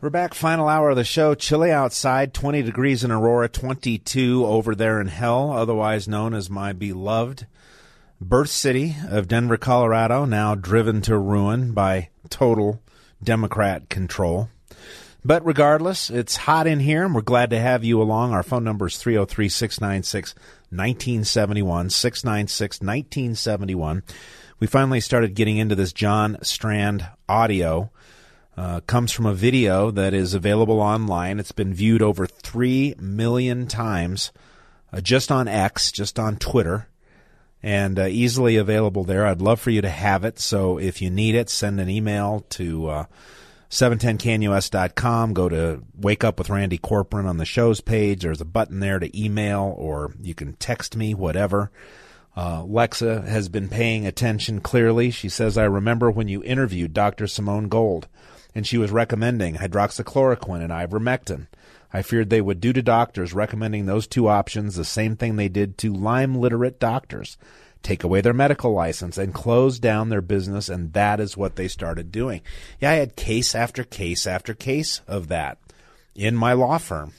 We're back, final hour of the show. Chilly outside, 20 degrees in Aurora, 22 over there in hell, otherwise known as my beloved birth city of Denver, Colorado, now driven to ruin by total Democrat control. But regardless, it's hot in here, and we're glad to have you along. Our phone number is 303 696 1971. 696 1971. We finally started getting into this John Strand audio uh, comes from a video that is available online. It's been viewed over 3 million times uh, just on X, just on Twitter, and uh, easily available there. I'd love for you to have it. So if you need it, send an email to uh, 710knus.com. Go to Wake Up with Randy Corporon on the show's page. There's a button there to email, or you can text me, whatever. Uh, Lexa has been paying attention clearly. She says, I remember when you interviewed Dr. Simone Gold and she was recommending hydroxychloroquine and ivermectin. I feared they would do to doctors recommending those two options the same thing they did to Lyme literate doctors take away their medical license and close down their business, and that is what they started doing. Yeah, I had case after case after case of that in my law firm.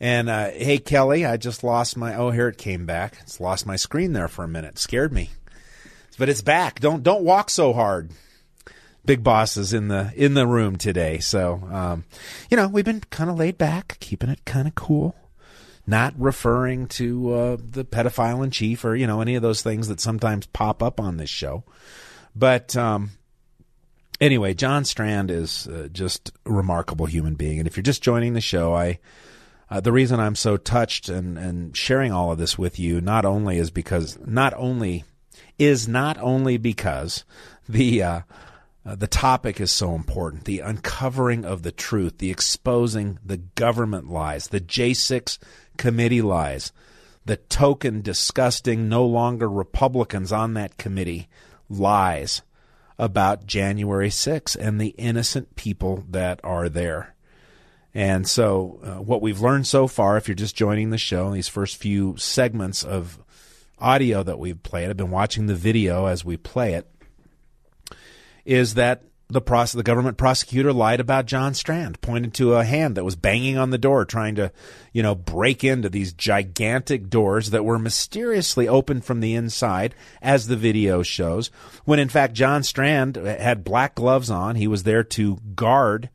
And uh, hey, Kelly, I just lost my. Oh, here it came back. It's lost my screen there for a minute. Scared me, but it's back. Don't don't walk so hard big bosses in the in the room today. So, um, you know, we've been kind of laid back, keeping it kind of cool, not referring to uh, the pedophile in chief or you know any of those things that sometimes pop up on this show. But um, anyway, John Strand is uh, just a remarkable human being, and if you're just joining the show, I. Uh, the reason I'm so touched and, and sharing all of this with you not only is because not only is not only because the uh, the topic is so important the uncovering of the truth, the exposing the government lies, the J6 committee lies, the token, disgusting, no longer Republicans on that committee lies about January 6 and the innocent people that are there. And so, uh, what we've learned so far, if you're just joining the show, these first few segments of audio that we've played, I've been watching the video as we play it is that the process, the government prosecutor lied about John Strand, pointed to a hand that was banging on the door, trying to, you know, break into these gigantic doors that were mysteriously opened from the inside, as the video shows. When in fact John Strand had black gloves on, he was there to guard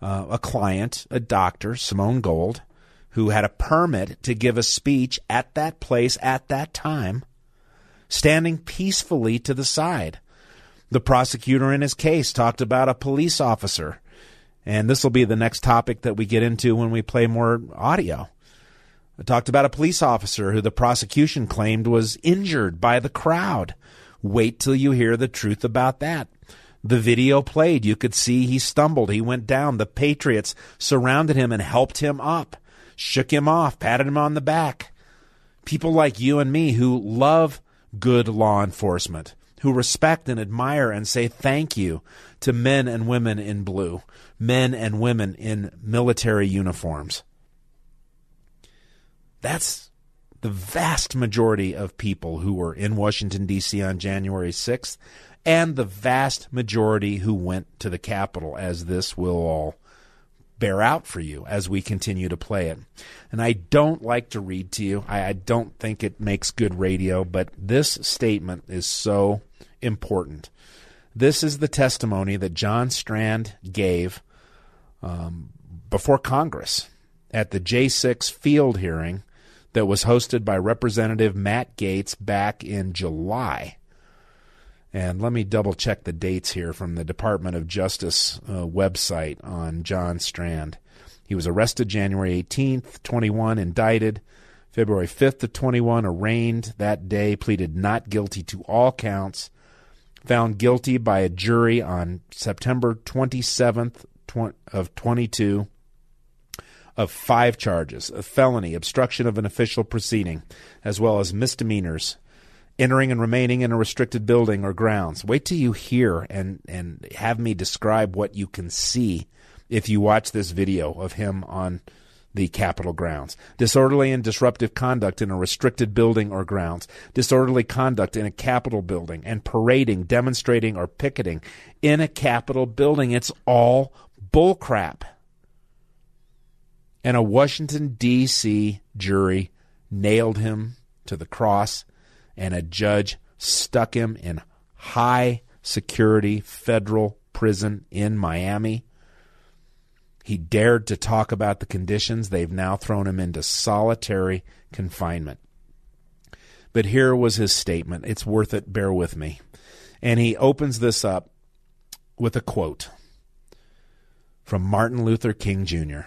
uh, a client, a doctor, Simone Gold, who had a permit to give a speech at that place at that time, standing peacefully to the side. The prosecutor in his case talked about a police officer. And this will be the next topic that we get into when we play more audio. I talked about a police officer who the prosecution claimed was injured by the crowd. Wait till you hear the truth about that. The video played. You could see he stumbled. He went down. The Patriots surrounded him and helped him up, shook him off, patted him on the back. People like you and me who love good law enforcement who respect and admire and say thank you to men and women in blue, men and women in military uniforms. That's the vast majority of people who were in Washington, D.C. on January 6th, and the vast majority who went to the Capitol, as this will all bear out for you as we continue to play it. And I don't like to read to you, I, I don't think it makes good radio, but this statement is so important. This is the testimony that John Strand gave um, before Congress at the J6 field hearing that was hosted by Representative Matt Gaetz back in July. And let me double check the dates here from the Department of Justice uh, website on John Strand. He was arrested January 18th, 21, indicted February 5th of 21, arraigned that day, pleaded not guilty to all counts, found guilty by a jury on September 27th of 22 of five charges of felony, obstruction of an official proceeding, as well as misdemeanors, entering and remaining in a restricted building or grounds. Wait till you hear and, and have me describe what you can see if you watch this video of him on the Capitol grounds. Disorderly and disruptive conduct in a restricted building or grounds. Disorderly conduct in a Capitol building and parading, demonstrating, or picketing in a Capitol building. It's all bullcrap. And a Washington, D.C. jury nailed him to the cross, and a judge stuck him in high security federal prison in Miami he dared to talk about the conditions. They've now thrown him into solitary confinement. But here was his statement. It's worth it. Bear with me. And he opens this up with a quote from Martin Luther King Jr.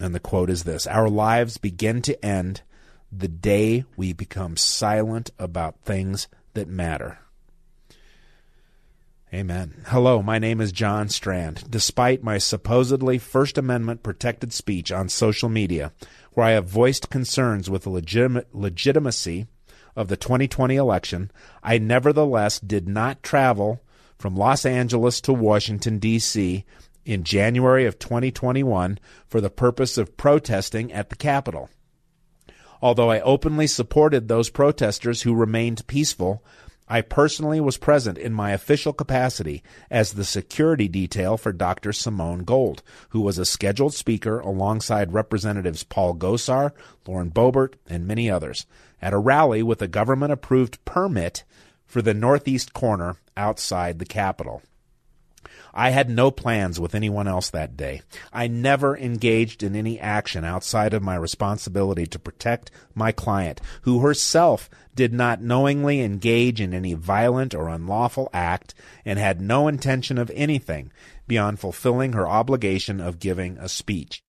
And the quote is this Our lives begin to end the day we become silent about things that matter. Amen. Hello, my name is John Strand. Despite my supposedly First Amendment protected speech on social media, where I have voiced concerns with the legitimate legitimacy of the 2020 election, I nevertheless did not travel from Los Angeles to Washington, D.C. in January of 2021 for the purpose of protesting at the Capitol. Although I openly supported those protesters who remained peaceful, I personally was present in my official capacity as the security detail for Dr. Simone Gold, who was a scheduled speaker alongside Representatives Paul Gosar, Lauren Boebert, and many others, at a rally with a government approved permit for the northeast corner outside the Capitol. I had no plans with anyone else that day. I never engaged in any action outside of my responsibility to protect my client, who herself did not knowingly engage in any violent or unlawful act and had no intention of anything beyond fulfilling her obligation of giving a speech.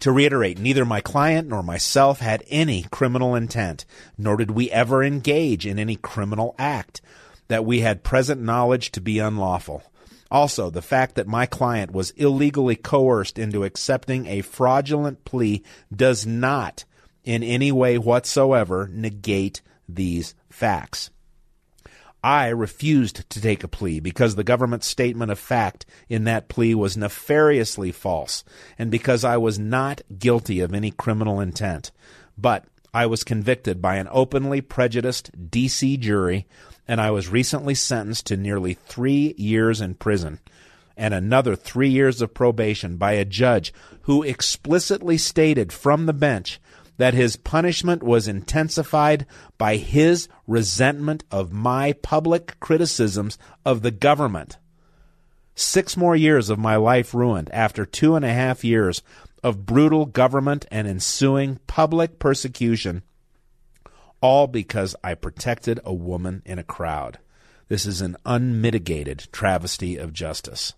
To reiterate, neither my client nor myself had any criminal intent, nor did we ever engage in any criminal act that we had present knowledge to be unlawful. Also, the fact that my client was illegally coerced into accepting a fraudulent plea does not in any way whatsoever negate these facts. I refused to take a plea because the government's statement of fact in that plea was nefariously false and because I was not guilty of any criminal intent. But I was convicted by an openly prejudiced D.C. jury and I was recently sentenced to nearly three years in prison and another three years of probation by a judge who explicitly stated from the bench that his punishment was intensified by his resentment of my public criticisms of the government. Six more years of my life ruined after two and a half years of brutal government and ensuing public persecution all because I protected a woman in a crowd. This is an unmitigated travesty of justice.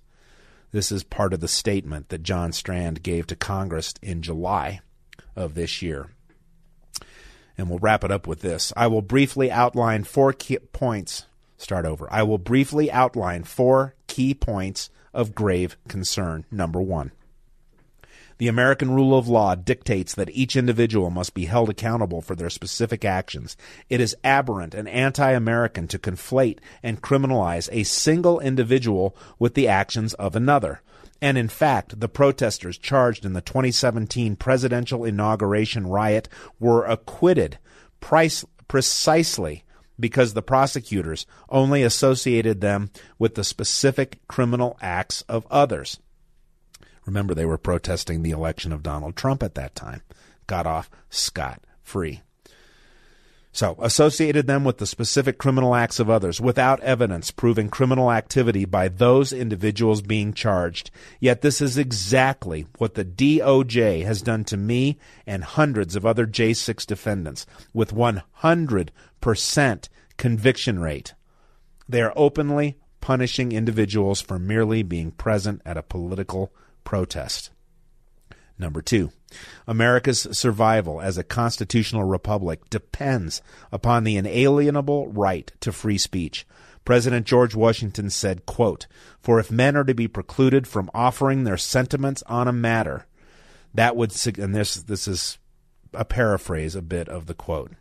This is part of the statement that John Strand gave to Congress in July of this year. And we'll wrap it up with this. I will briefly outline four key points. Start over. I will briefly outline four key points of grave concern. Number one. The American rule of law dictates that each individual must be held accountable for their specific actions. It is aberrant and anti American to conflate and criminalize a single individual with the actions of another. And in fact, the protesters charged in the 2017 presidential inauguration riot were acquitted price, precisely because the prosecutors only associated them with the specific criminal acts of others. Remember, they were protesting the election of Donald Trump at that time. Got off scot free. So, associated them with the specific criminal acts of others without evidence proving criminal activity by those individuals being charged. Yet, this is exactly what the DOJ has done to me and hundreds of other J6 defendants with 100% conviction rate. They are openly punishing individuals for merely being present at a political protest. Number two, America's survival as a constitutional republic depends upon the inalienable right to free speech. President George Washington said, quote, For if men are to be precluded from offering their sentiments on a matter, that would, and this, this is a paraphrase a bit of the quote.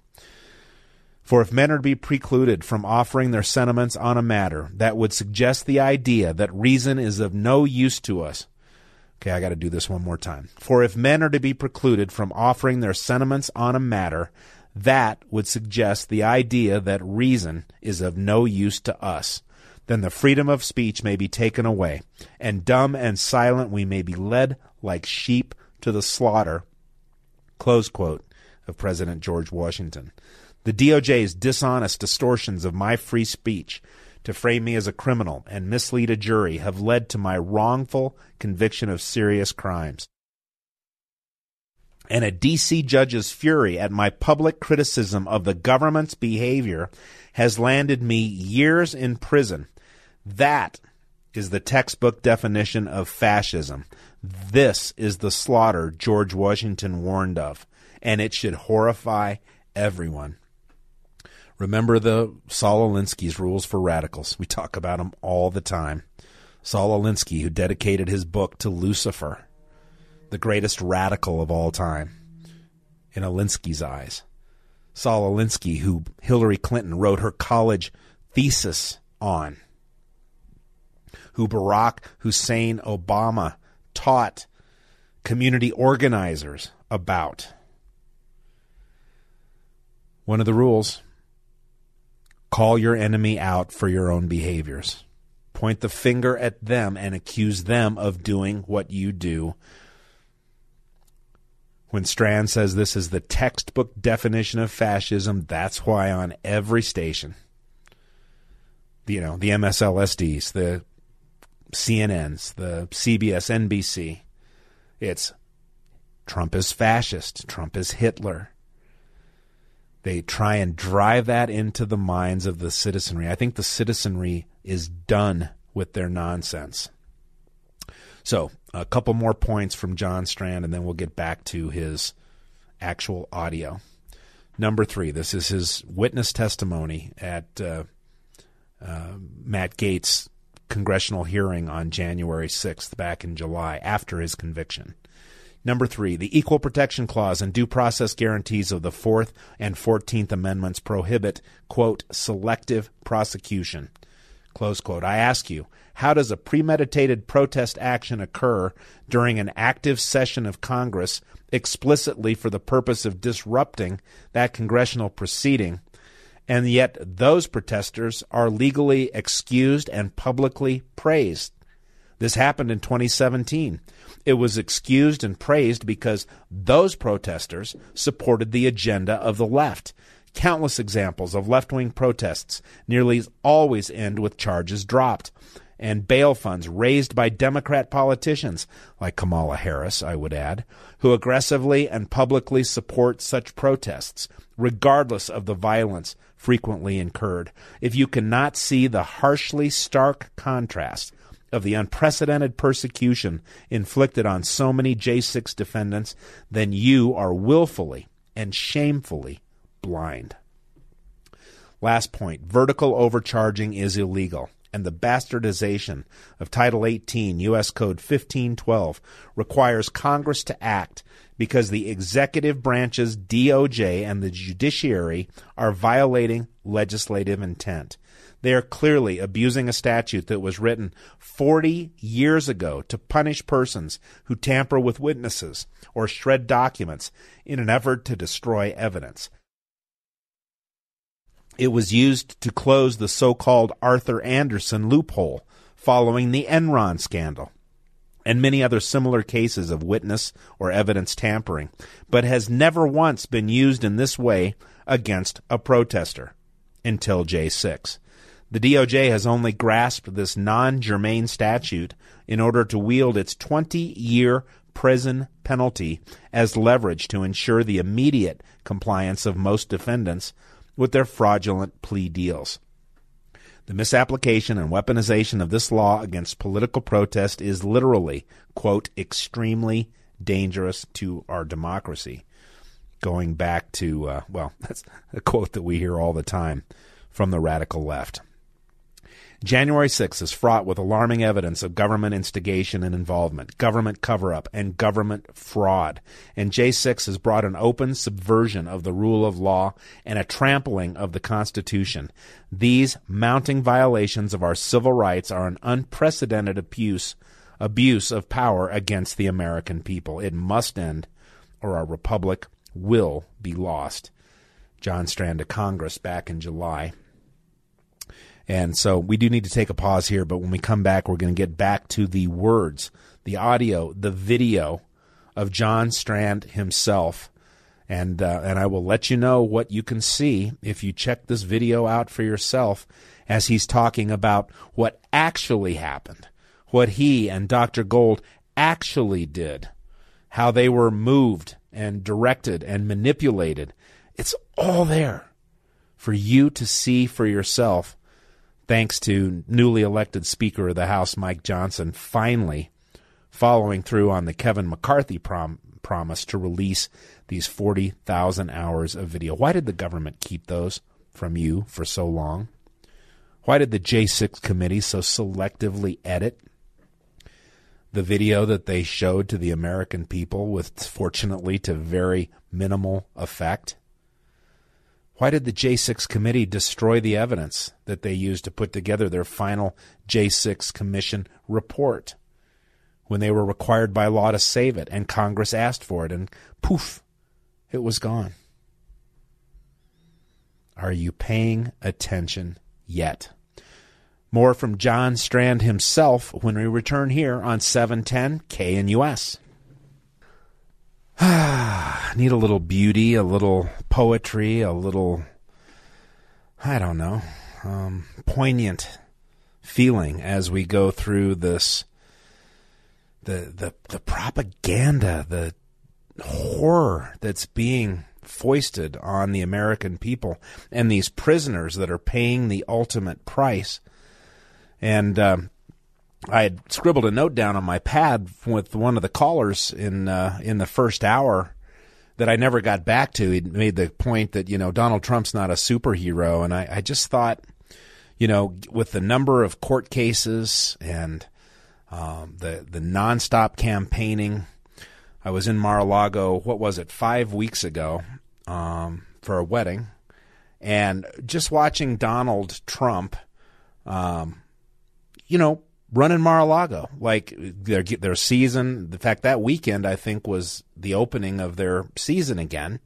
For if men are to be precluded from offering their sentiments on a matter, that would suggest the idea that reason is of no use to us. Okay, I got to do this one more time. For if men are to be precluded from offering their sentiments on a matter, that would suggest the idea that reason is of no use to us. Then the freedom of speech may be taken away, and dumb and silent we may be led like sheep to the slaughter. Close quote of President George Washington. The DOJ's dishonest distortions of my free speech to frame me as a criminal and mislead a jury have led to my wrongful conviction of serious crimes. And a D.C. judge's fury at my public criticism of the government's behavior has landed me years in prison. That is the textbook definition of fascism. This is the slaughter George Washington warned of, and it should horrify everyone. Remember the Saul Alinsky's rules for radicals. We talk about them all the time. Saul Alinsky, who dedicated his book to Lucifer, the greatest radical of all time, in Alinsky's eyes. Saul Alinsky, who Hillary Clinton wrote her college thesis on, who Barack Hussein Obama taught community organizers about. One of the rules Call your enemy out for your own behaviors. Point the finger at them and accuse them of doing what you do. When Strand says this is the textbook definition of fascism, that's why on every station, you know, the MSLSDs, the CNNs, the CBS, NBC, it's Trump is fascist, Trump is Hitler. They try and drive that into the minds of the citizenry. I think the citizenry is done with their nonsense. So, a couple more points from John Strand, and then we'll get back to his actual audio. Number three, this is his witness testimony at uh, uh, Matt Gaetz' congressional hearing on January 6th, back in July, after his conviction. Number three, the Equal Protection Clause and due process guarantees of the Fourth and Fourteenth Amendments prohibit, quote, selective prosecution. Close quote. I ask you, how does a premeditated protest action occur during an active session of Congress explicitly for the purpose of disrupting that congressional proceeding, and yet those protesters are legally excused and publicly praised? This happened in 2017. It was excused and praised because those protesters supported the agenda of the left. Countless examples of left wing protests nearly always end with charges dropped and bail funds raised by Democrat politicians, like Kamala Harris, I would add, who aggressively and publicly support such protests, regardless of the violence frequently incurred. If you cannot see the harshly stark contrast of the unprecedented persecution inflicted on so many J6 defendants, then you are willfully and shamefully blind. Last point vertical overcharging is illegal, and the bastardization of Title 18 U.S. Code 1512 requires Congress to act because the executive branch's DOJ and the judiciary are violating legislative intent. They are clearly abusing a statute that was written 40 years ago to punish persons who tamper with witnesses or shred documents in an effort to destroy evidence. It was used to close the so called Arthur Andersen loophole following the Enron scandal and many other similar cases of witness or evidence tampering, but has never once been used in this way against a protester until J6. The DOJ has only grasped this non germane statute in order to wield its 20 year prison penalty as leverage to ensure the immediate compliance of most defendants with their fraudulent plea deals. The misapplication and weaponization of this law against political protest is literally, quote, extremely dangerous to our democracy. Going back to, uh, well, that's a quote that we hear all the time from the radical left. January 6th is fraught with alarming evidence of government instigation and involvement, government cover up, and government fraud. And J6 has brought an open subversion of the rule of law and a trampling of the Constitution. These mounting violations of our civil rights are an unprecedented abuse, abuse of power against the American people. It must end, or our republic will be lost. John Strand to Congress back in July. And so we do need to take a pause here, but when we come back, we're going to get back to the words, the audio, the video of John Strand himself. And, uh, and I will let you know what you can see if you check this video out for yourself as he's talking about what actually happened, what he and Dr. Gold actually did, how they were moved and directed and manipulated. It's all there for you to see for yourself thanks to newly elected Speaker of the House Mike Johnson finally following through on the Kevin McCarthy prom- promise to release these 40,000 hours of video. Why did the government keep those from you for so long? Why did the J6 committee so selectively edit the video that they showed to the American people with fortunately to very minimal effect? Why did the J6 committee destroy the evidence that they used to put together their final J6 commission report when they were required by law to save it and Congress asked for it and poof, it was gone? Are you paying attention yet? More from John Strand himself when we return here on 710 KNUS. Need a little beauty, a little poetry, a little, I don't know, um, poignant feeling as we go through this the the the propaganda, the horror that's being foisted on the American people and these prisoners that are paying the ultimate price. And um, I had scribbled a note down on my pad with one of the callers in uh, in the first hour that I never got back to. He made the point that you know Donald Trump's not a superhero, and I, I just thought, you know, with the number of court cases and um, the the nonstop campaigning, I was in Mar-a-Lago. What was it? Five weeks ago um, for a wedding, and just watching Donald Trump, um, you know running Mar-a-Lago. Like their their season, the fact that weekend I think was the opening of their season again.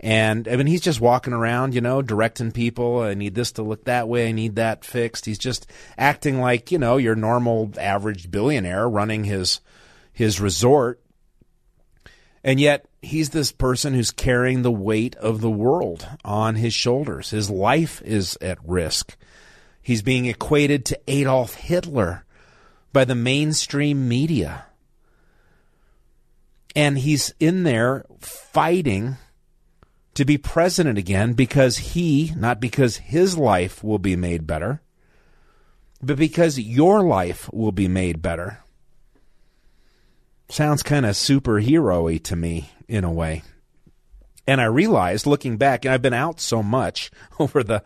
And I mean, he's just walking around, you know, directing people. I need this to look that way. I need that fixed. He's just acting like you know your normal average billionaire running his his resort. And yet he's this person who's carrying the weight of the world on his shoulders. His life is at risk. He's being equated to Adolf Hitler by the mainstream media. And he's in there fighting to be president again because he, not because his life will be made better, but because your life will be made better. Sounds kind of superhero y to me in a way. And I realized looking back, and I've been out so much over the.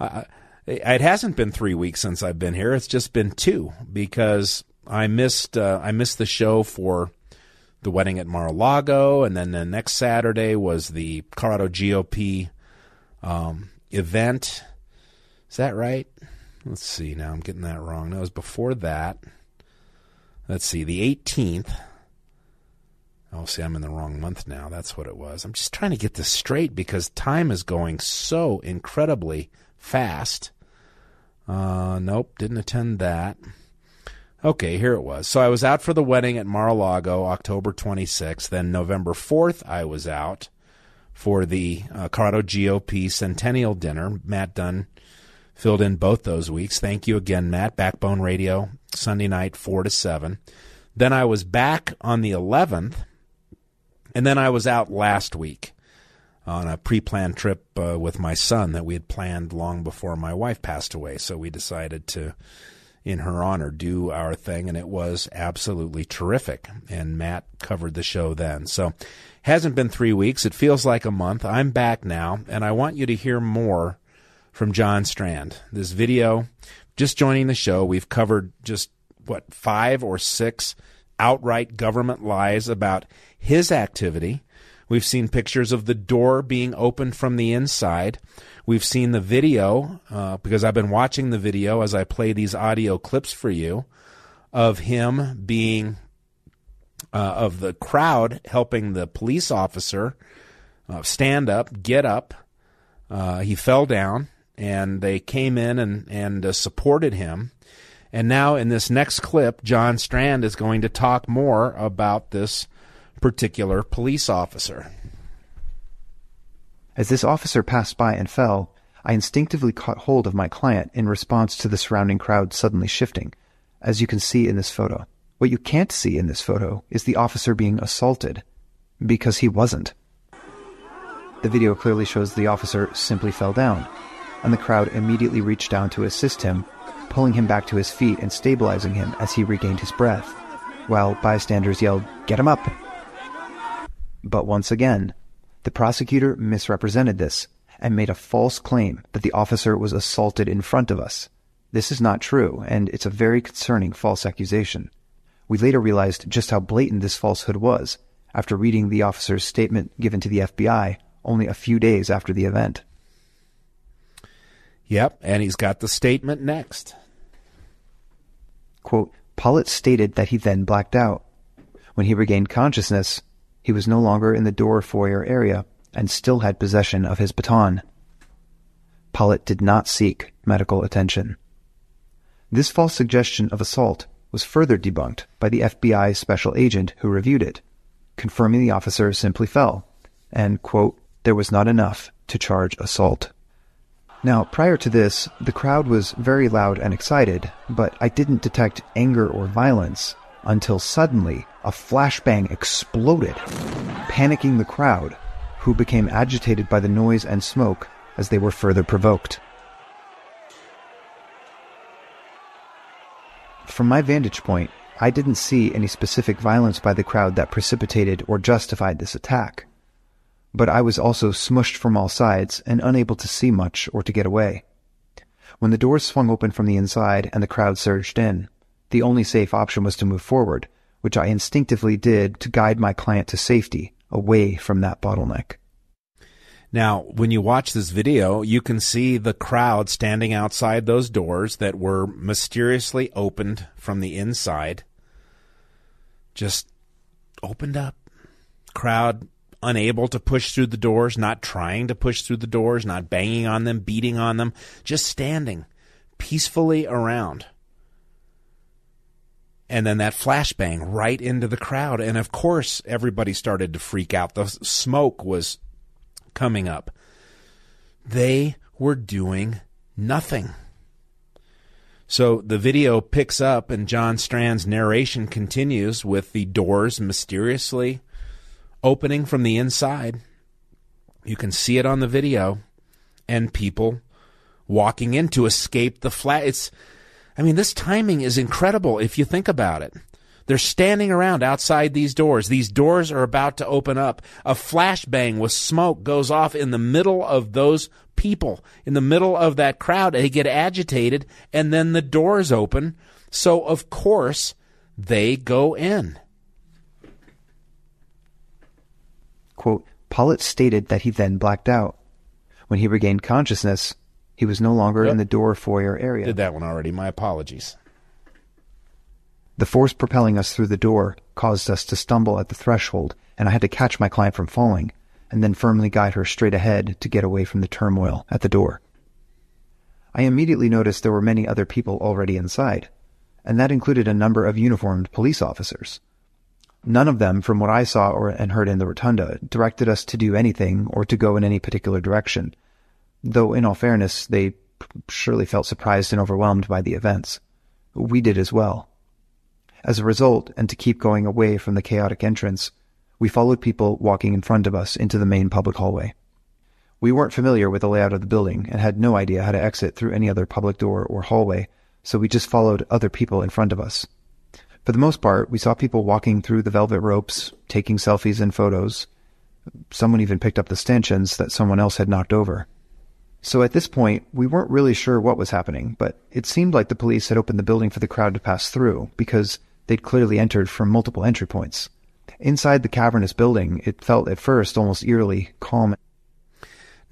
Uh, it hasn't been three weeks since I've been here. It's just been two because I missed uh, I missed the show for the wedding at Mar-a-Lago, and then the next Saturday was the Colorado GOP um, event. Is that right? Let's see. Now I'm getting that wrong. That was before that. Let's see. The 18th. Oh, see, I'm in the wrong month now. That's what it was. I'm just trying to get this straight because time is going so incredibly fast. Uh, nope, didn't attend that. Okay, here it was. So I was out for the wedding at Mar-a-Lago, October 26th. Then November 4th, I was out for the uh, Colorado GOP Centennial Dinner. Matt Dunn filled in both those weeks. Thank you again, Matt. Backbone Radio, Sunday night, 4 to 7. Then I was back on the 11th, and then I was out last week on a pre-planned trip uh, with my son that we had planned long before my wife passed away. So we decided to in her honor, do our thing, and it was absolutely terrific. And Matt covered the show then. So, hasn't been three weeks. It feels like a month. I'm back now, and I want you to hear more from John Strand. This video, just joining the show, we've covered just what five or six outright government lies about his activity. We've seen pictures of the door being opened from the inside. We've seen the video, uh, because I've been watching the video as I play these audio clips for you, of him being, uh, of the crowd helping the police officer uh, stand up, get up. Uh, he fell down, and they came in and, and uh, supported him. And now, in this next clip, John Strand is going to talk more about this particular police officer. As this officer passed by and fell, I instinctively caught hold of my client in response to the surrounding crowd suddenly shifting, as you can see in this photo. What you can't see in this photo is the officer being assaulted, because he wasn't. The video clearly shows the officer simply fell down, and the crowd immediately reached down to assist him, pulling him back to his feet and stabilizing him as he regained his breath, while bystanders yelled, Get him up! But once again, the prosecutor misrepresented this and made a false claim that the officer was assaulted in front of us. This is not true, and it's a very concerning false accusation. We later realized just how blatant this falsehood was after reading the officer's statement given to the FBI only a few days after the event. Yep, and he's got the statement next. Quote, Pollitt stated that he then blacked out. When he regained consciousness, he was no longer in the door foyer area and still had possession of his baton. Pollitt did not seek medical attention. This false suggestion of assault was further debunked by the FBI special agent who reviewed it, confirming the officer simply fell, and, quote, there was not enough to charge assault. Now, prior to this, the crowd was very loud and excited, but I didn't detect anger or violence until suddenly a flashbang exploded, panicking the crowd, who became agitated by the noise and smoke as they were further provoked. From my vantage point, I didn't see any specific violence by the crowd that precipitated or justified this attack. But I was also smushed from all sides and unable to see much or to get away. When the doors swung open from the inside and the crowd surged in, the only safe option was to move forward, which I instinctively did to guide my client to safety away from that bottleneck. Now, when you watch this video, you can see the crowd standing outside those doors that were mysteriously opened from the inside. Just opened up. Crowd unable to push through the doors, not trying to push through the doors, not banging on them, beating on them, just standing peacefully around and then that flashbang right into the crowd. And of course, everybody started to freak out. The smoke was coming up. They were doing nothing. So the video picks up, and John Strand's narration continues with the doors mysteriously opening from the inside. You can see it on the video, and people walking in to escape the flat. It's I mean, this timing is incredible if you think about it. They're standing around outside these doors. These doors are about to open up. A flashbang with smoke goes off in the middle of those people, in the middle of that crowd. They get agitated, and then the doors open. So, of course, they go in. Quote, Pollitt stated that he then blacked out. When he regained consciousness, he was no longer yep. in the door foyer area. Did that one already. My apologies. The force propelling us through the door caused us to stumble at the threshold, and I had to catch my client from falling, and then firmly guide her straight ahead to get away from the turmoil at the door. I immediately noticed there were many other people already inside, and that included a number of uniformed police officers. None of them, from what I saw or and heard in the rotunda, directed us to do anything or to go in any particular direction, though in all fairness, they surely felt surprised and overwhelmed by the events. We did as well. As a result, and to keep going away from the chaotic entrance, we followed people walking in front of us into the main public hallway. We weren't familiar with the layout of the building and had no idea how to exit through any other public door or hallway, so we just followed other people in front of us. For the most part, we saw people walking through the velvet ropes, taking selfies and photos. Someone even picked up the stanchions that someone else had knocked over. So at this point, we weren't really sure what was happening, but it seemed like the police had opened the building for the crowd to pass through because they'd clearly entered from multiple entry points. Inside the cavernous building, it felt at first almost eerily calm.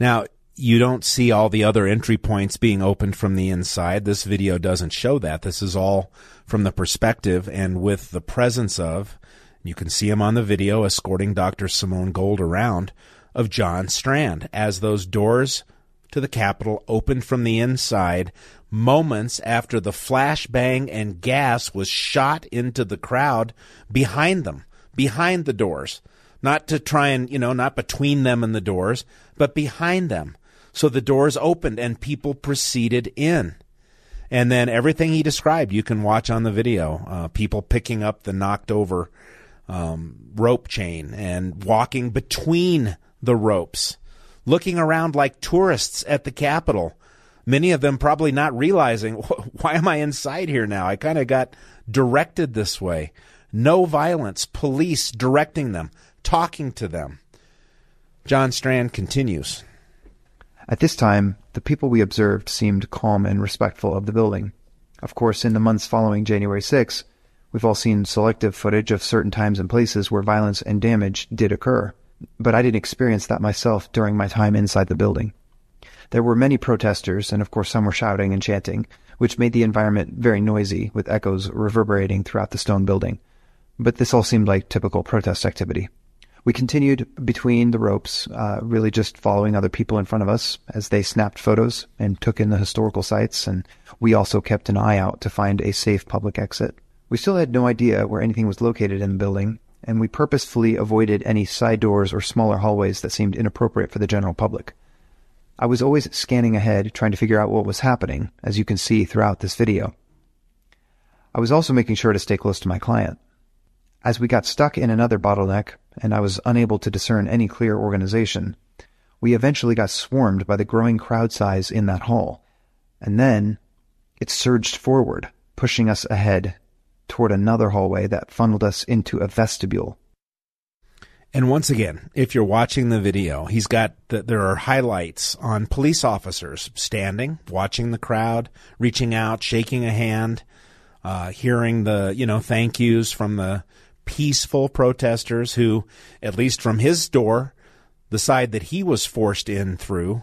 Now, you don't see all the other entry points being opened from the inside. This video doesn't show that. This is all from the perspective and with the presence of, you can see him on the video escorting Dr. Simone Gold around, of John Strand as those doors to the Capitol opened from the inside moments after the flashbang and gas was shot into the crowd behind them, behind the doors. Not to try and, you know, not between them and the doors, but behind them. So the doors opened and people proceeded in. And then everything he described, you can watch on the video. Uh, people picking up the knocked over um, rope chain and walking between the ropes, looking around like tourists at the Capitol. Many of them probably not realizing, why am I inside here now? I kind of got directed this way. No violence, police directing them, talking to them. John Strand continues. At this time, the people we observed seemed calm and respectful of the building. Of course, in the months following January 6, we've all seen selective footage of certain times and places where violence and damage did occur, but I didn't experience that myself during my time inside the building. There were many protesters, and of course some were shouting and chanting, which made the environment very noisy, with echoes reverberating throughout the stone building. But this all seemed like typical protest activity. We continued between the ropes, uh, really just following other people in front of us as they snapped photos and took in the historical sites, and we also kept an eye out to find a safe public exit. We still had no idea where anything was located in the building, and we purposefully avoided any side doors or smaller hallways that seemed inappropriate for the general public. I was always scanning ahead, trying to figure out what was happening, as you can see throughout this video. I was also making sure to stay close to my client. As we got stuck in another bottleneck, and I was unable to discern any clear organization, we eventually got swarmed by the growing crowd size in that hall. And then it surged forward, pushing us ahead toward another hallway that funneled us into a vestibule. And once again, if you're watching the video, he's got the, there are highlights on police officers standing, watching the crowd, reaching out, shaking a hand, uh, hearing the you know thank yous from the peaceful protesters who, at least from his door, the side that he was forced in through,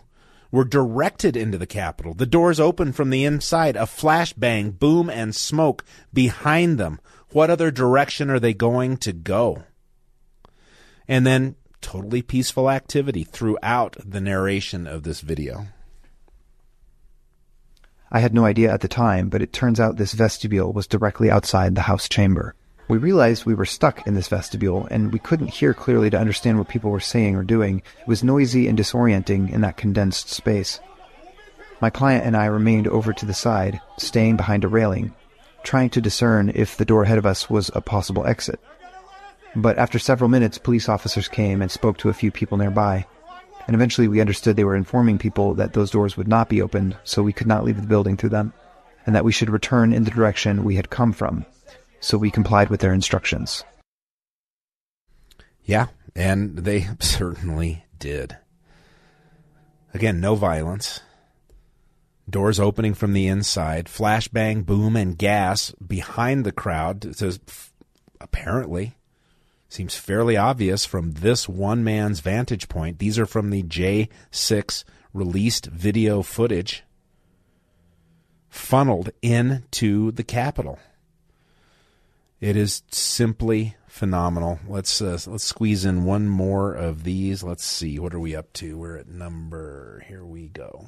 were directed into the Capitol. The doors opened from the inside, a flashbang, boom, and smoke behind them. What other direction are they going to go? And then totally peaceful activity throughout the narration of this video. I had no idea at the time, but it turns out this vestibule was directly outside the House chamber. We realized we were stuck in this vestibule and we couldn't hear clearly to understand what people were saying or doing. It was noisy and disorienting in that condensed space. My client and I remained over to the side, staying behind a railing, trying to discern if the door ahead of us was a possible exit. But after several minutes, police officers came and spoke to a few people nearby. And eventually we understood they were informing people that those doors would not be opened, so we could not leave the building through them, and that we should return in the direction we had come from, so we complied with their instructions. Yeah, and they certainly did. Again, no violence. Doors opening from the inside, flashbang, boom, and gas behind the crowd. Says apparently seems fairly obvious from this one man's vantage point. These are from the J6 released video footage funneled into the Capitol. It is simply phenomenal. Let's uh, let's squeeze in one more of these. Let's see what are we up to. We're at number. Here we go.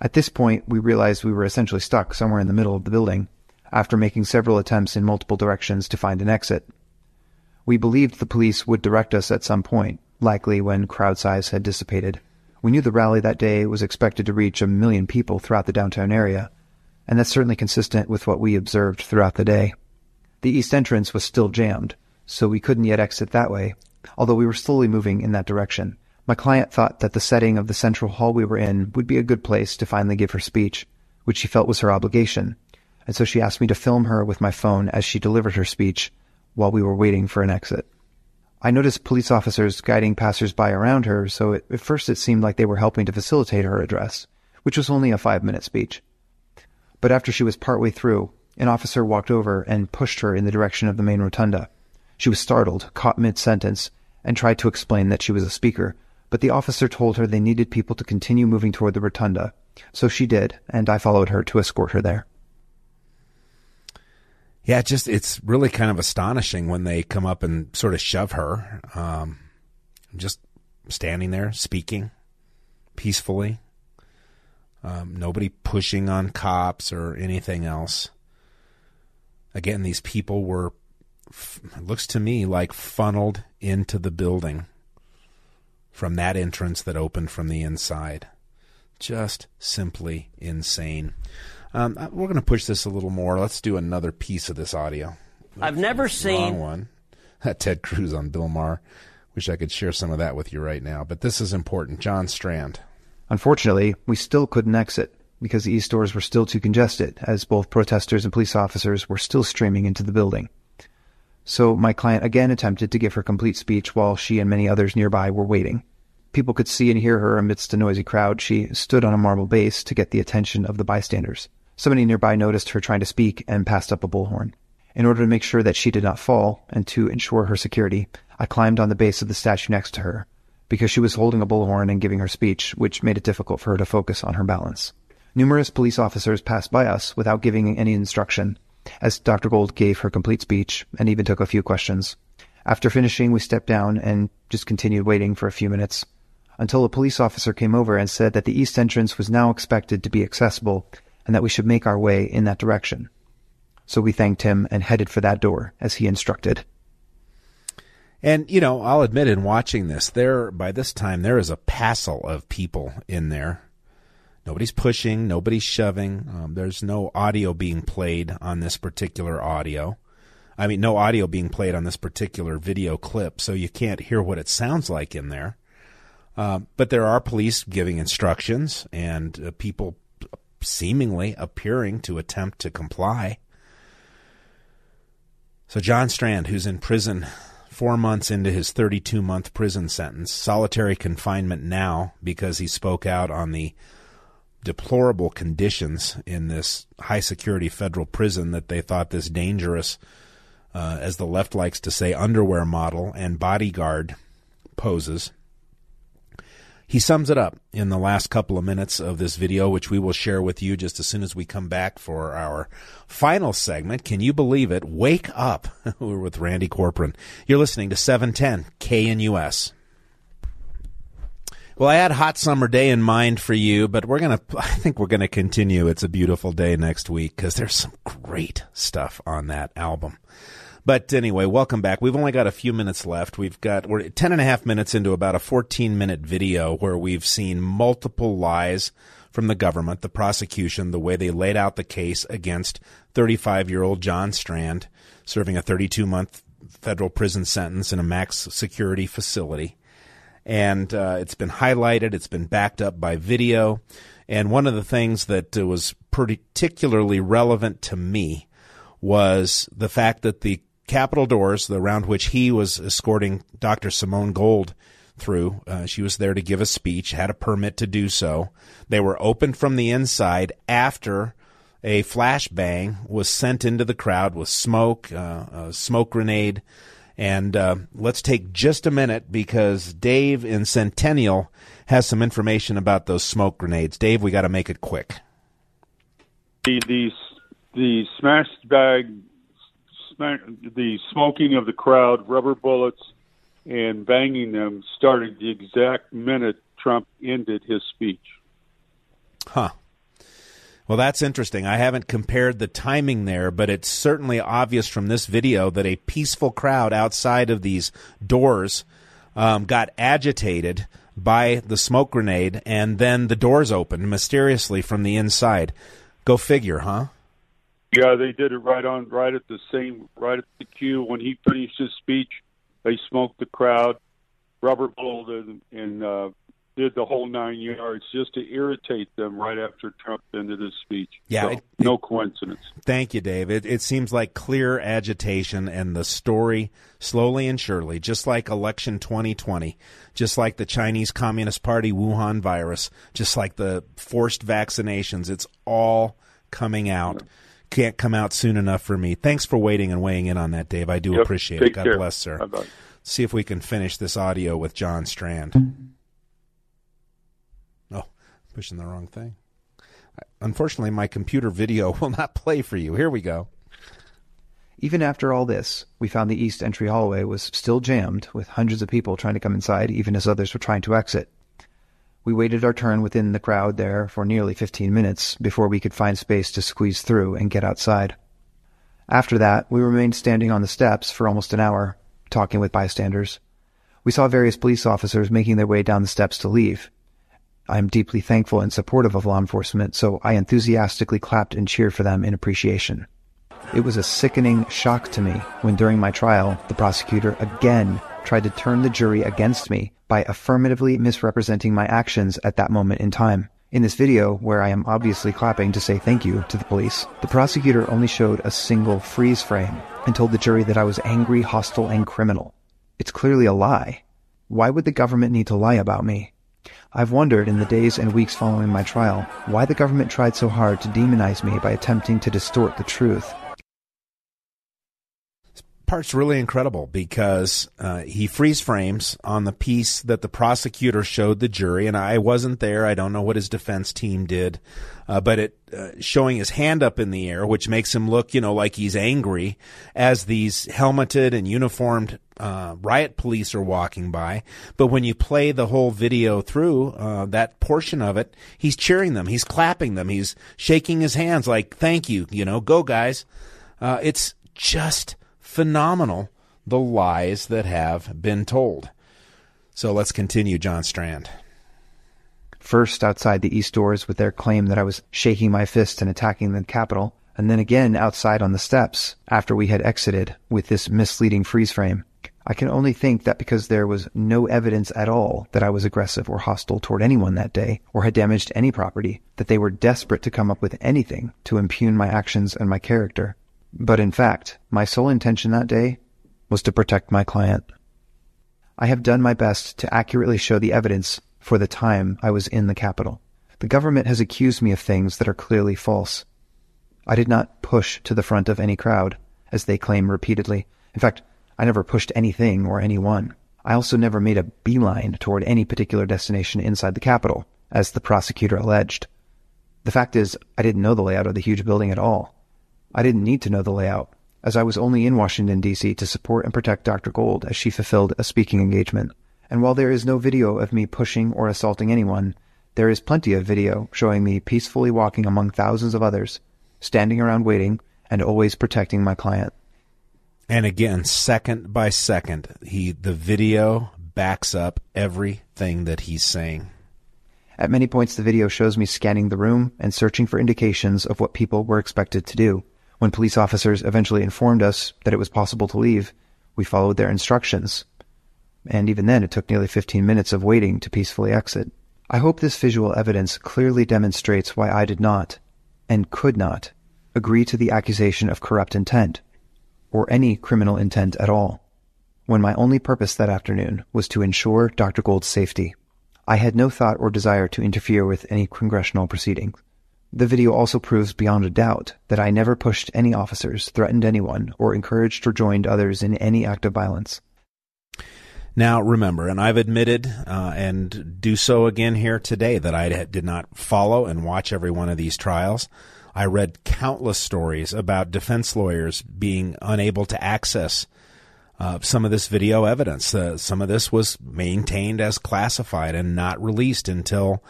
At this point, we realized we were essentially stuck somewhere in the middle of the building after making several attempts in multiple directions to find an exit. We believed the police would direct us at some point, likely when crowd size had dissipated. We knew the rally that day was expected to reach a million people throughout the downtown area, and that's certainly consistent with what we observed throughout the day. The east entrance was still jammed, so we couldn't yet exit that way, although we were slowly moving in that direction. My client thought that the setting of the central hall we were in would be a good place to finally give her speech, which she felt was her obligation. And so she asked me to film her with my phone as she delivered her speech while we were waiting for an exit. I noticed police officers guiding passersby around her, so it, at first it seemed like they were helping to facilitate her address, which was only a five minute speech. But after she was partway through, an officer walked over and pushed her in the direction of the main rotunda. She was startled, caught mid sentence, and tried to explain that she was a speaker, but the officer told her they needed people to continue moving toward the rotunda. So she did, and I followed her to escort her there. Yeah, just it's really kind of astonishing when they come up and sort of shove her. Um, just standing there speaking peacefully. Um, nobody pushing on cops or anything else. Again, these people were, it looks to me like funneled into the building from that entrance that opened from the inside. Just simply insane. Um, uh, we're going to push this a little more. Let's do another piece of this audio. I've never seen one. Ted Cruz on Bill Maher. Wish I could share some of that with you right now, but this is important. John Strand. Unfortunately, we still couldn't exit because the east doors were still too congested, as both protesters and police officers were still streaming into the building. So my client again attempted to give her complete speech while she and many others nearby were waiting. People could see and hear her amidst a noisy crowd. She stood on a marble base to get the attention of the bystanders. Somebody nearby noticed her trying to speak and passed up a bullhorn. In order to make sure that she did not fall and to ensure her security, I climbed on the base of the statue next to her because she was holding a bullhorn and giving her speech, which made it difficult for her to focus on her balance. Numerous police officers passed by us without giving any instruction, as Dr. Gold gave her complete speech and even took a few questions. After finishing, we stepped down and just continued waiting for a few minutes until a police officer came over and said that the east entrance was now expected to be accessible and that we should make our way in that direction. So we thanked him and headed for that door as he instructed. And, you know, I'll admit in watching this, there, by this time, there is a passel of people in there. Nobody's pushing, nobody's shoving. Um, there's no audio being played on this particular audio. I mean, no audio being played on this particular video clip, so you can't hear what it sounds like in there. Uh, but there are police giving instructions and uh, people seemingly appearing to attempt to comply. So, John Strand, who's in prison four months into his 32 month prison sentence, solitary confinement now because he spoke out on the deplorable conditions in this high security federal prison that they thought this dangerous, uh, as the left likes to say, underwear model and bodyguard poses. He sums it up in the last couple of minutes of this video, which we will share with you just as soon as we come back for our final segment. Can you believe it? Wake up. We're with Randy Corporon. You're listening to 710 KNUS. Well, I had hot summer day in mind for you, but we're going to, I think we're going to continue. It's a beautiful day next week because there's some great stuff on that album. But anyway, welcome back. We've only got a few minutes left. We've got, we're 10 and a half minutes into about a 14 minute video where we've seen multiple lies from the government, the prosecution, the way they laid out the case against 35 year old John Strand, serving a 32 month federal prison sentence in a max security facility and uh, it's been highlighted. It's been backed up by video. And one of the things that uh, was particularly relevant to me was the fact that the Capitol doors, around which he was escorting Dr. Simone Gold through, uh, she was there to give a speech, had a permit to do so. They were opened from the inside after a flashbang was sent into the crowd with smoke, uh, a smoke grenade, and uh, let's take just a minute because Dave in Centennial has some information about those smoke grenades. Dave, we got to make it quick. The the, the smashed bag, the smoking of the crowd, rubber bullets, and banging them started the exact minute Trump ended his speech. Huh. Well, that's interesting. I haven't compared the timing there, but it's certainly obvious from this video that a peaceful crowd outside of these doors um, got agitated by the smoke grenade, and then the doors opened mysteriously from the inside. Go figure, huh? Yeah, they did it right on, right at the same, right at the cue when he finished his speech. They smoked the crowd, rubber bullet, and, and uh, did the whole nine yards just to irritate them right after Trump ended his speech. Yeah, So, it- no coincidence. Thank you, Dave. It, it seems like clear agitation and the story, slowly and surely, just like election 2020, just like the Chinese Communist Party Wuhan virus, just like the forced vaccinations, it's all coming out. Can't come out soon enough for me. Thanks for waiting and weighing in on that, Dave. I do Yep. appreciate it. God care. bless, sir. Bye-bye. See if we can finish this audio with John Strand. Pushing the wrong thing. Unfortunately, my computer video will not play for you. Here we go. Even after all this, we found the east entry hallway was still jammed, with hundreds of people trying to come inside, even as others were trying to exit. We waited our turn within the crowd there for nearly 15 minutes before we could find space to squeeze through and get outside. After that, we remained standing on the steps for almost an hour, talking with bystanders. We saw various police officers making their way down the steps to leave. I am deeply thankful and supportive of law enforcement, so I enthusiastically clapped and cheered for them in appreciation. It was a sickening shock to me when during my trial, the prosecutor again tried to turn the jury against me by affirmatively misrepresenting my actions at that moment in time. In this video, where I am obviously clapping to say thank you to the police, the prosecutor only showed a single freeze frame and told the jury that I was angry, hostile, and criminal. It's clearly a lie. Why would the government need to lie about me? I've wondered in the days and weeks following my trial why the government tried so hard to demonize me by attempting to distort the truth. part's really incredible because uh, he freeze frames on the piece that the prosecutor showed the jury, and I wasn't there. I don't know what his defense team did, uh, but it uh, showing his hand up in the air, which makes him look, you know, like he's angry as these helmeted and uniformed uh, riot police are walking by. But when you play the whole video through, uh, that portion of it, he's cheering them, he's clapping them, he's shaking his hands like, "Thank you," you know, "Go guys." Uh, it's just phenomenal the lies that have been told. So let's continue, John Strand. First outside the east doors with their claim that I was shaking my fist and attacking the Capitol, and then again outside on the steps after we had exited with this misleading freeze frame. I can only think that because there was no evidence at all that I was aggressive or hostile toward anyone that day or had damaged any property, that they were desperate to come up with anything to impugn my actions and my character. But in fact, my sole intention that day was to protect my client. I have done my best to accurately show the evidence for the time I was in the Capitol. The government has accused me of things that are clearly false. I did not push to the front of any crowd, as they claim repeatedly. In fact, I never pushed anything or anyone. I also never made a beeline toward any particular destination inside the Capitol, as the prosecutor alleged. The fact is, I didn't know the layout of the huge building at all. I didn't need to know the layout, as I was only in Washington, D.C. to support and protect Dr. Gold as she fulfilled a speaking engagement. And while there is no video of me pushing or assaulting anyone, there is plenty of video showing me peacefully walking among thousands of others, standing around waiting, and always protecting my client. And again, second by second, he the video backs up everything that he's saying. At many points, the video shows me scanning the room and searching for indications of what people were expected to do. When police officers eventually informed us that it was possible to leave, we followed their instructions. And even then, it took nearly 15 minutes of waiting to peacefully exit. I hope this visual evidence clearly demonstrates why I did not, and could not, agree to the accusation of corrupt intent, or any criminal intent at all, when my only purpose that afternoon was to ensure Dr. Gold's safety. I had no thought or desire to interfere with any congressional proceedings. The video also proves beyond a doubt that I never pushed any officers, threatened anyone, or encouraged or joined others in any act of violence. Now, remember, and I've admitted uh, and do so again here today that I did not follow and watch every one of these trials. I read countless stories about defense lawyers being unable to access uh, some of this video evidence. Uh, some of this was maintained as classified and not released until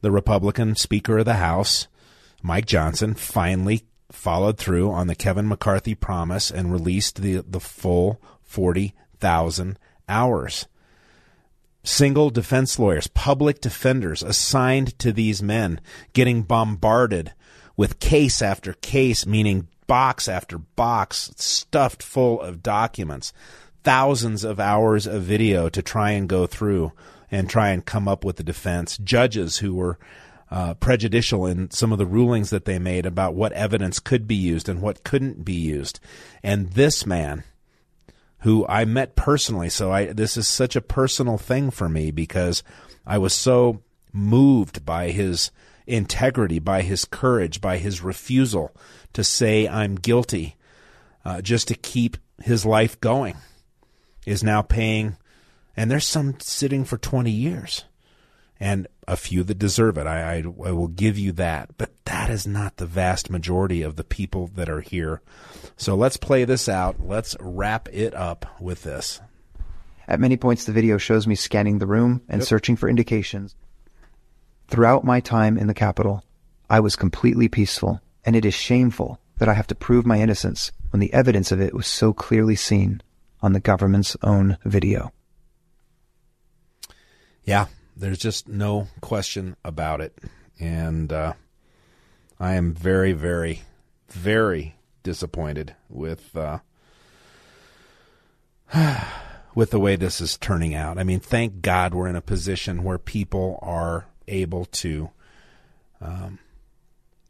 the Republican Speaker of the House, Mike Johnson, finally followed through on the Kevin McCarthy promise and released the the full forty thousand hours. Single defense lawyers, public defenders assigned to these men, getting bombarded with case after case, meaning box after box stuffed full of documents, thousands of hours of video to try and go through and try and come up with a defense. Judges who were uh, prejudicial in some of the rulings that they made about what evidence could be used and what couldn't be used. And this man, who I met personally, so I this is such a personal thing for me because I was so moved by his integrity, by his courage, by his refusal to say I'm guilty, uh, just to keep his life going, is now paying, and there's some sitting for 20 years, and a few that deserve it. I, I, I will give you that, but that is not the vast majority of the people that are here. So let's play this out. Let's wrap it up with this. At many points, the video shows me scanning the room and yep. searching for indications. Throughout my time in the Capitol, I was completely peaceful, and it is shameful that I have to prove my innocence when the evidence of it was so clearly seen on the government's own video. Yeah, there's just no question about it. And uh, I am very, very, very disappointed with uh, with the way this is turning out. I mean, thank God we're in a position where people are able to um,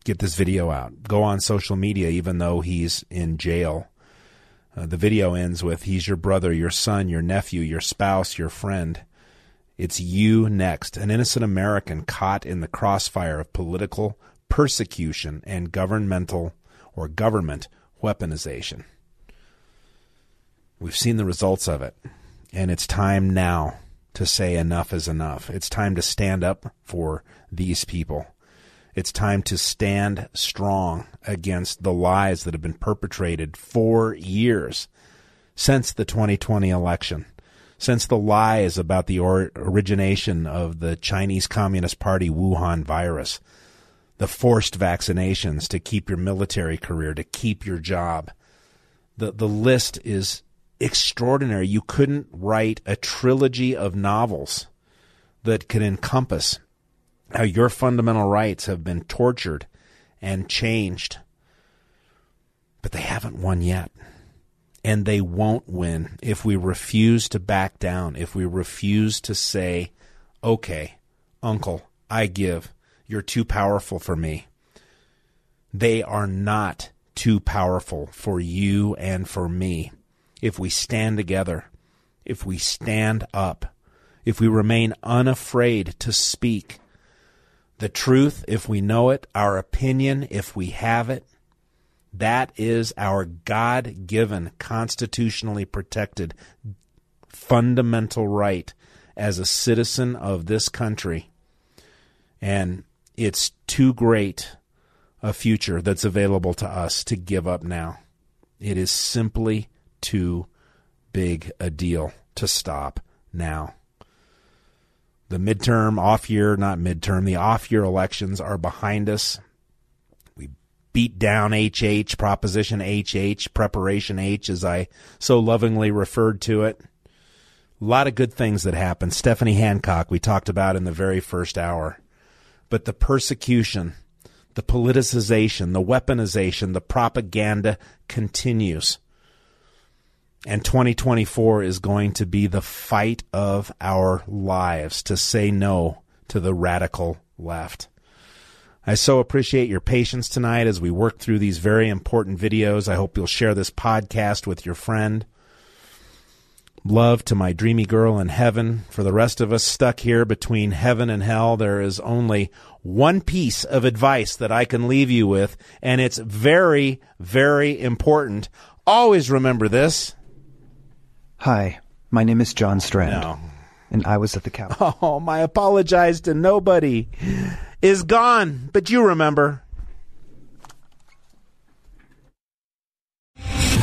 get this video out, go on social media, even though he's in jail. Uh, the video ends with He's your brother, your son, your nephew, your spouse, your friend. It's you next, an innocent American caught in the crossfire of political persecution and governmental or government weaponization. We've seen the results of it, and it's time now to say enough is enough. It's time to stand up for these people. It's time to stand strong against the lies that have been perpetrated for years since the 2020 election, since the lies about the or- origination of the Chinese Communist Party Wuhan virus, the forced vaccinations to keep your military career, to keep your job. The, the list is extraordinary. You couldn't write a trilogy of novels that could encompass how your fundamental rights have been tortured and changed. But they haven't won yet. And they won't win if we refuse to back down, if we refuse to say, okay, uncle, I give. You're too powerful for me. They are not too powerful for you and for me if we stand together, if we stand up, if we remain unafraid to speak the truth, if we know it, our opinion, if we have it, that is our God given, constitutionally protected, fundamental right as a citizen of this country. And it's too great a future that's available to us to give up now. It is simply too big a deal to stop now. The midterm, off year, not midterm, the off year elections are behind us. We beat down HH, Proposition HH, Preparation H, as I so lovingly referred to it. A lot of good things that happened. Stephanie Hancock, we talked about in the very first hour. But the persecution, the politicization, the weaponization, the propaganda continues. And 2024 is going to be the fight of our lives to say no to the radical left. I so appreciate your patience tonight as we work through these very important videos. I hope you'll share this podcast with your friend. Love to my dreamy girl in heaven. For the rest of us stuck here between heaven and hell, there is only one piece of advice that I can leave you with, and it's very, very important. Always remember this. Hi, my name is John Strand. No. And I was at the Capitol. Oh, my apologize to nobody is gone, but you remember.